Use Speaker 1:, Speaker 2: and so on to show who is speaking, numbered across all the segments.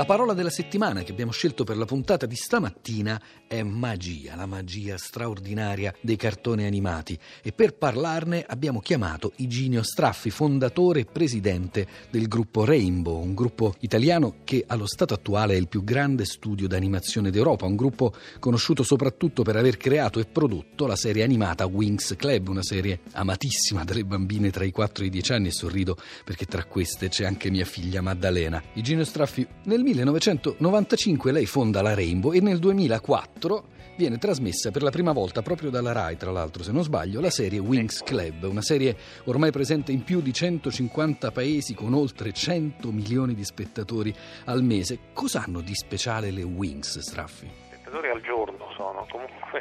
Speaker 1: La parola della settimana che abbiamo scelto per la puntata di stamattina è magia, la magia straordinaria dei cartoni animati e per parlarne abbiamo chiamato Iginio Straffi, fondatore e presidente del gruppo Rainbow, un gruppo italiano che allo stato attuale è il più grande studio d'animazione d'Europa, un gruppo conosciuto soprattutto per aver creato e prodotto la serie animata Wings Club, una serie amatissima dalle bambine tra i 4 e i 10 anni e sorrido perché tra queste c'è anche mia figlia Maddalena. Iginio Straffi nel 1995 lei fonda la Rainbow e nel 2004 viene trasmessa per la prima volta proprio dalla RAI, tra l'altro se non sbaglio, la serie Wings Club, una serie ormai presente in più di 150 paesi con oltre 100 milioni di spettatori al mese. Cosa hanno di speciale le Wings, Straffi?
Speaker 2: Spettatori al giorno sono comunque...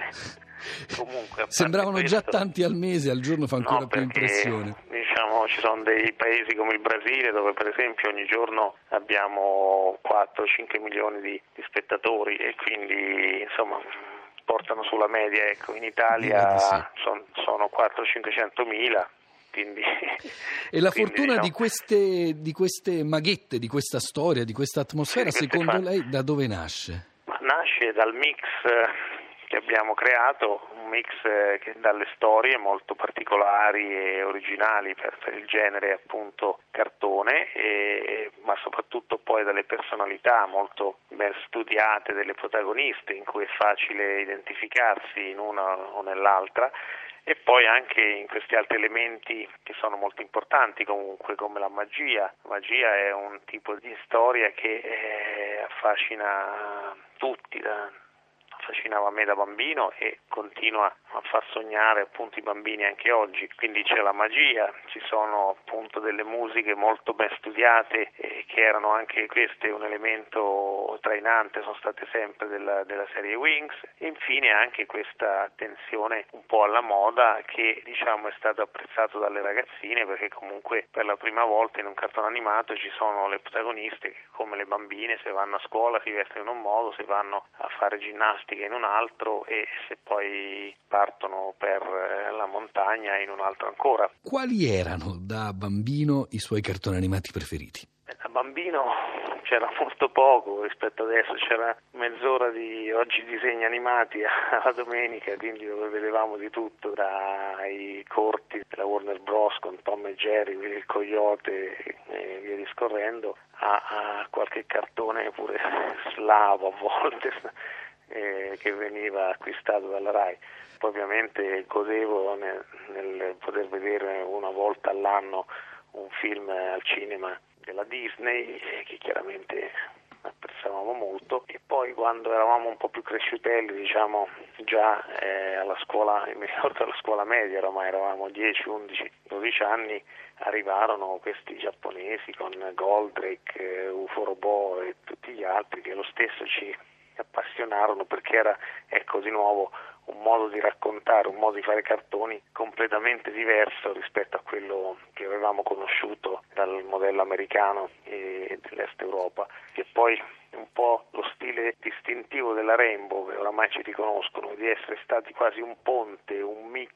Speaker 2: comunque
Speaker 1: Sembravano
Speaker 2: questo,
Speaker 1: già tanti al mese, al giorno fa ancora
Speaker 2: no,
Speaker 1: più impressione.
Speaker 2: Diciamo, ci sono dei paesi come il Brasile dove per esempio ogni giorno abbiamo 4-5 milioni di, di spettatori e quindi insomma portano sulla media, ecco, in Italia
Speaker 1: sì.
Speaker 2: son- sono 400-500 mila. Quindi,
Speaker 1: E la
Speaker 2: quindi,
Speaker 1: fortuna
Speaker 2: diciamo,
Speaker 1: di, queste, di queste maghette, di questa storia, di questa atmosfera, secondo
Speaker 2: fa-
Speaker 1: lei da dove nasce?
Speaker 2: Ma nasce dal mix eh, che abbiamo creato, mix eh, che dalle storie molto particolari e originali per, il genere appunto cartone, e- ma soprattutto poi dalle personalità molto ben studiate delle protagoniste in cui è facile identificarsi in una o nell'altra e poi anche in questi altri elementi che sono molto importanti comunque come la magia. La magia è un tipo di storia che eh, affascina tutti, da- affascinava me da bambino e continua a far sognare appunto i bambini anche oggi. Quindi c'è la magia, ci sono appunto delle musiche molto ben studiate e che erano anche queste un elemento trainante, sono state sempre della, della serie Wings. E infine anche questa attenzione un po' alla moda che diciamo è stato apprezzato dalle ragazzine perché comunque per la prima volta in un cartone animato ci sono le protagoniste che come le bambine se vanno a scuola si vestono in un modo, se vanno a fare ginnastica in un altro e se poi partono per eh, la montagna in un altro ancora.
Speaker 1: Quali erano da bambino i suoi cartoni animati preferiti?
Speaker 2: Eh, Da bambino c'era molto poco rispetto adesso, c'era mezz'ora di oggi disegni animati alla domenica, quindi dove vedevamo di tutto, dai corti della Warner Bros. con Tom e Jerry, Willy il Coyote e via discorrendo, a, a qualche cartone pure slavo a volte eh, che veniva acquistato dalla RAI. Poi ovviamente godevo nel, nel poter vedere una volta all'anno un film al cinema della Disney eh, che chiaramente apprezzavamo molto e poi quando eravamo un po' più cresciutelli diciamo già eh, alla scuola mi ricordo alla scuola media ormai eravamo 10, 11, 12 anni arrivarono questi giapponesi con Goldrake, eh, UFO Robot e tutti gli altri che lo stesso ci appassionarono perché era ecco di nuovo un modo di raccontare, un modo di fare cartoni completamente diverso rispetto a quello che avevamo conosciuto dal modello americano e dell'est Europa, che poi un po' lo stile distintivo della Rainbow, che oramai ci riconoscono, di essere stati quasi un ponte, un mix,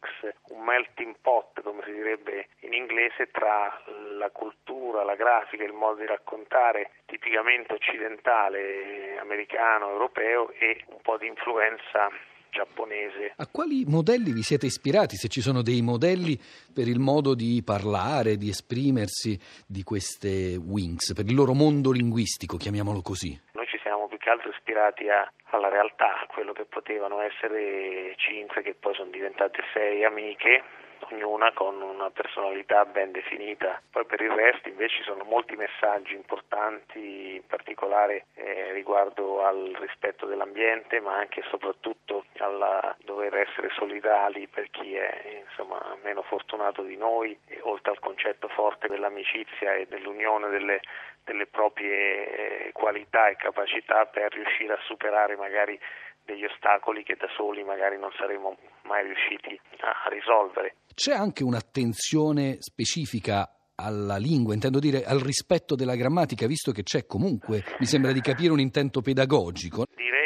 Speaker 2: un melting pot, come si direbbe in inglese, tra la cultura, la grafica, il modo di raccontare tipicamente occidentale, americano, europeo e un po' di influenza giapponese.
Speaker 1: A quali modelli vi siete ispirati? Se ci sono dei modelli per il modo di parlare, di esprimersi di queste Wings, per il loro mondo linguistico, chiamiamolo così.
Speaker 2: Noi ci siamo più che altro ispirati a, alla realtà, a quello che potevano essere cinque che poi sono diventate sei amiche ognuna con una personalità ben definita. Poi per il resto invece ci sono molti messaggi importanti, in particolare eh, riguardo al rispetto dell'ambiente, ma anche e soprattutto al dover essere solidali per chi è insomma, meno fortunato di noi, oltre al concetto forte dell'amicizia e dell'unione delle, delle proprie qualità e capacità per riuscire a superare magari degli ostacoli che da soli magari non saremmo mai riusciti a risolvere.
Speaker 1: C'è anche un'attenzione specifica alla lingua, intendo dire al rispetto della grammatica, visto che c'è comunque, mi sembra di capire, un intento pedagogico.
Speaker 2: Direi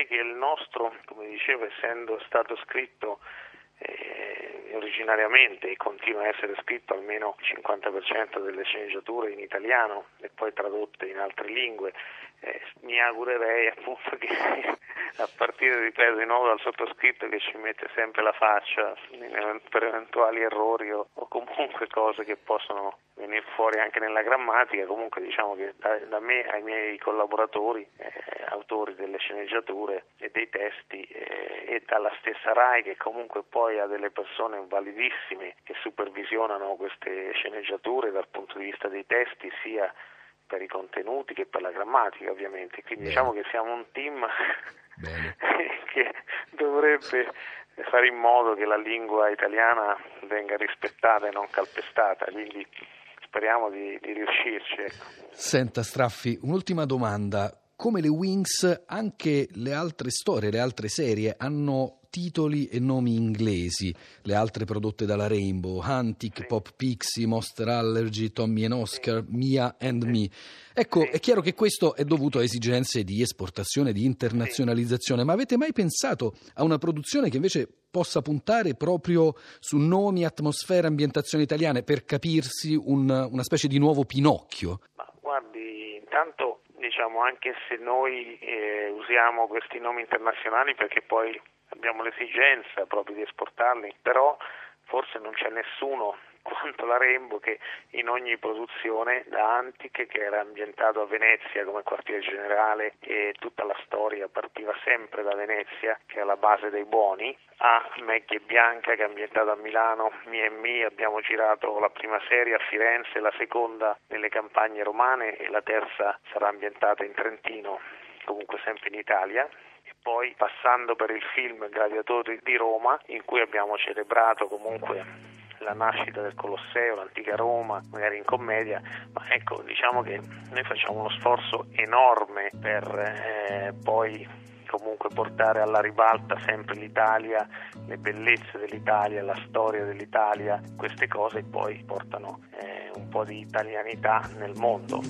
Speaker 2: nostro, come dicevo, essendo stato scritto eh, originariamente e continua a essere scritto almeno il 50% delle sceneggiature in italiano e poi tradotte in altre lingue, eh, mi augurerei appunto che a partire ripeto di nuovo dal sottoscritto che ci mette sempre la faccia per eventuali errori o, o comunque cose che possono venire fuori anche nella grammatica, comunque diciamo che da, da me ai miei collaboratori, eh, autori delle sceneggiature e dei testi eh, e dalla stessa RAI che comunque poi ha delle persone validissime che supervisionano queste sceneggiature dal punto di vista dei testi sia per i contenuti che per la grammatica ovviamente, quindi Bene. diciamo che siamo un team che dovrebbe fare in modo che la lingua italiana venga rispettata e non calpestata, quindi speriamo di, di riuscirci. Ecco.
Speaker 1: Senta Straffi, un'ultima domanda. Come le Wings, anche le altre storie, le altre serie hanno titoli e nomi inglesi, le altre prodotte dalla Rainbow, Huntic, sì. Pop Pixie, Monster Allergy, Tommy and Oscar, sì. Mia and sì. Me. Ecco, è chiaro che questo è dovuto a esigenze di esportazione, di internazionalizzazione, ma avete mai pensato a una produzione che invece possa puntare proprio su nomi, atmosfere, ambientazioni italiane per capirsi un, una specie di nuovo Pinocchio?
Speaker 2: Ma diciamo anche se noi eh, usiamo questi nomi internazionali perché poi abbiamo l'esigenza proprio di esportarli, però forse non c'è nessuno quanto la Rainbow che in ogni produzione da Antic che era ambientato a Venezia come quartiere generale e tutta la storia partiva sempre da Venezia che è la base dei buoni a Maggie e Bianca che è ambientato a Milano. Mi e Mi abbiamo girato la prima serie a Firenze la seconda nelle campagne romane e la terza sarà ambientata in Trentino comunque sempre in Italia. Poi passando per il film Gladiatori di Roma, in cui abbiamo celebrato comunque la nascita del Colosseo, l'antica Roma, magari in commedia, ma ecco, diciamo che noi facciamo uno sforzo enorme per eh, poi comunque portare alla ribalta sempre l'Italia, le bellezze dell'Italia, la storia dell'Italia, queste cose poi portano eh, un po' di italianità nel mondo.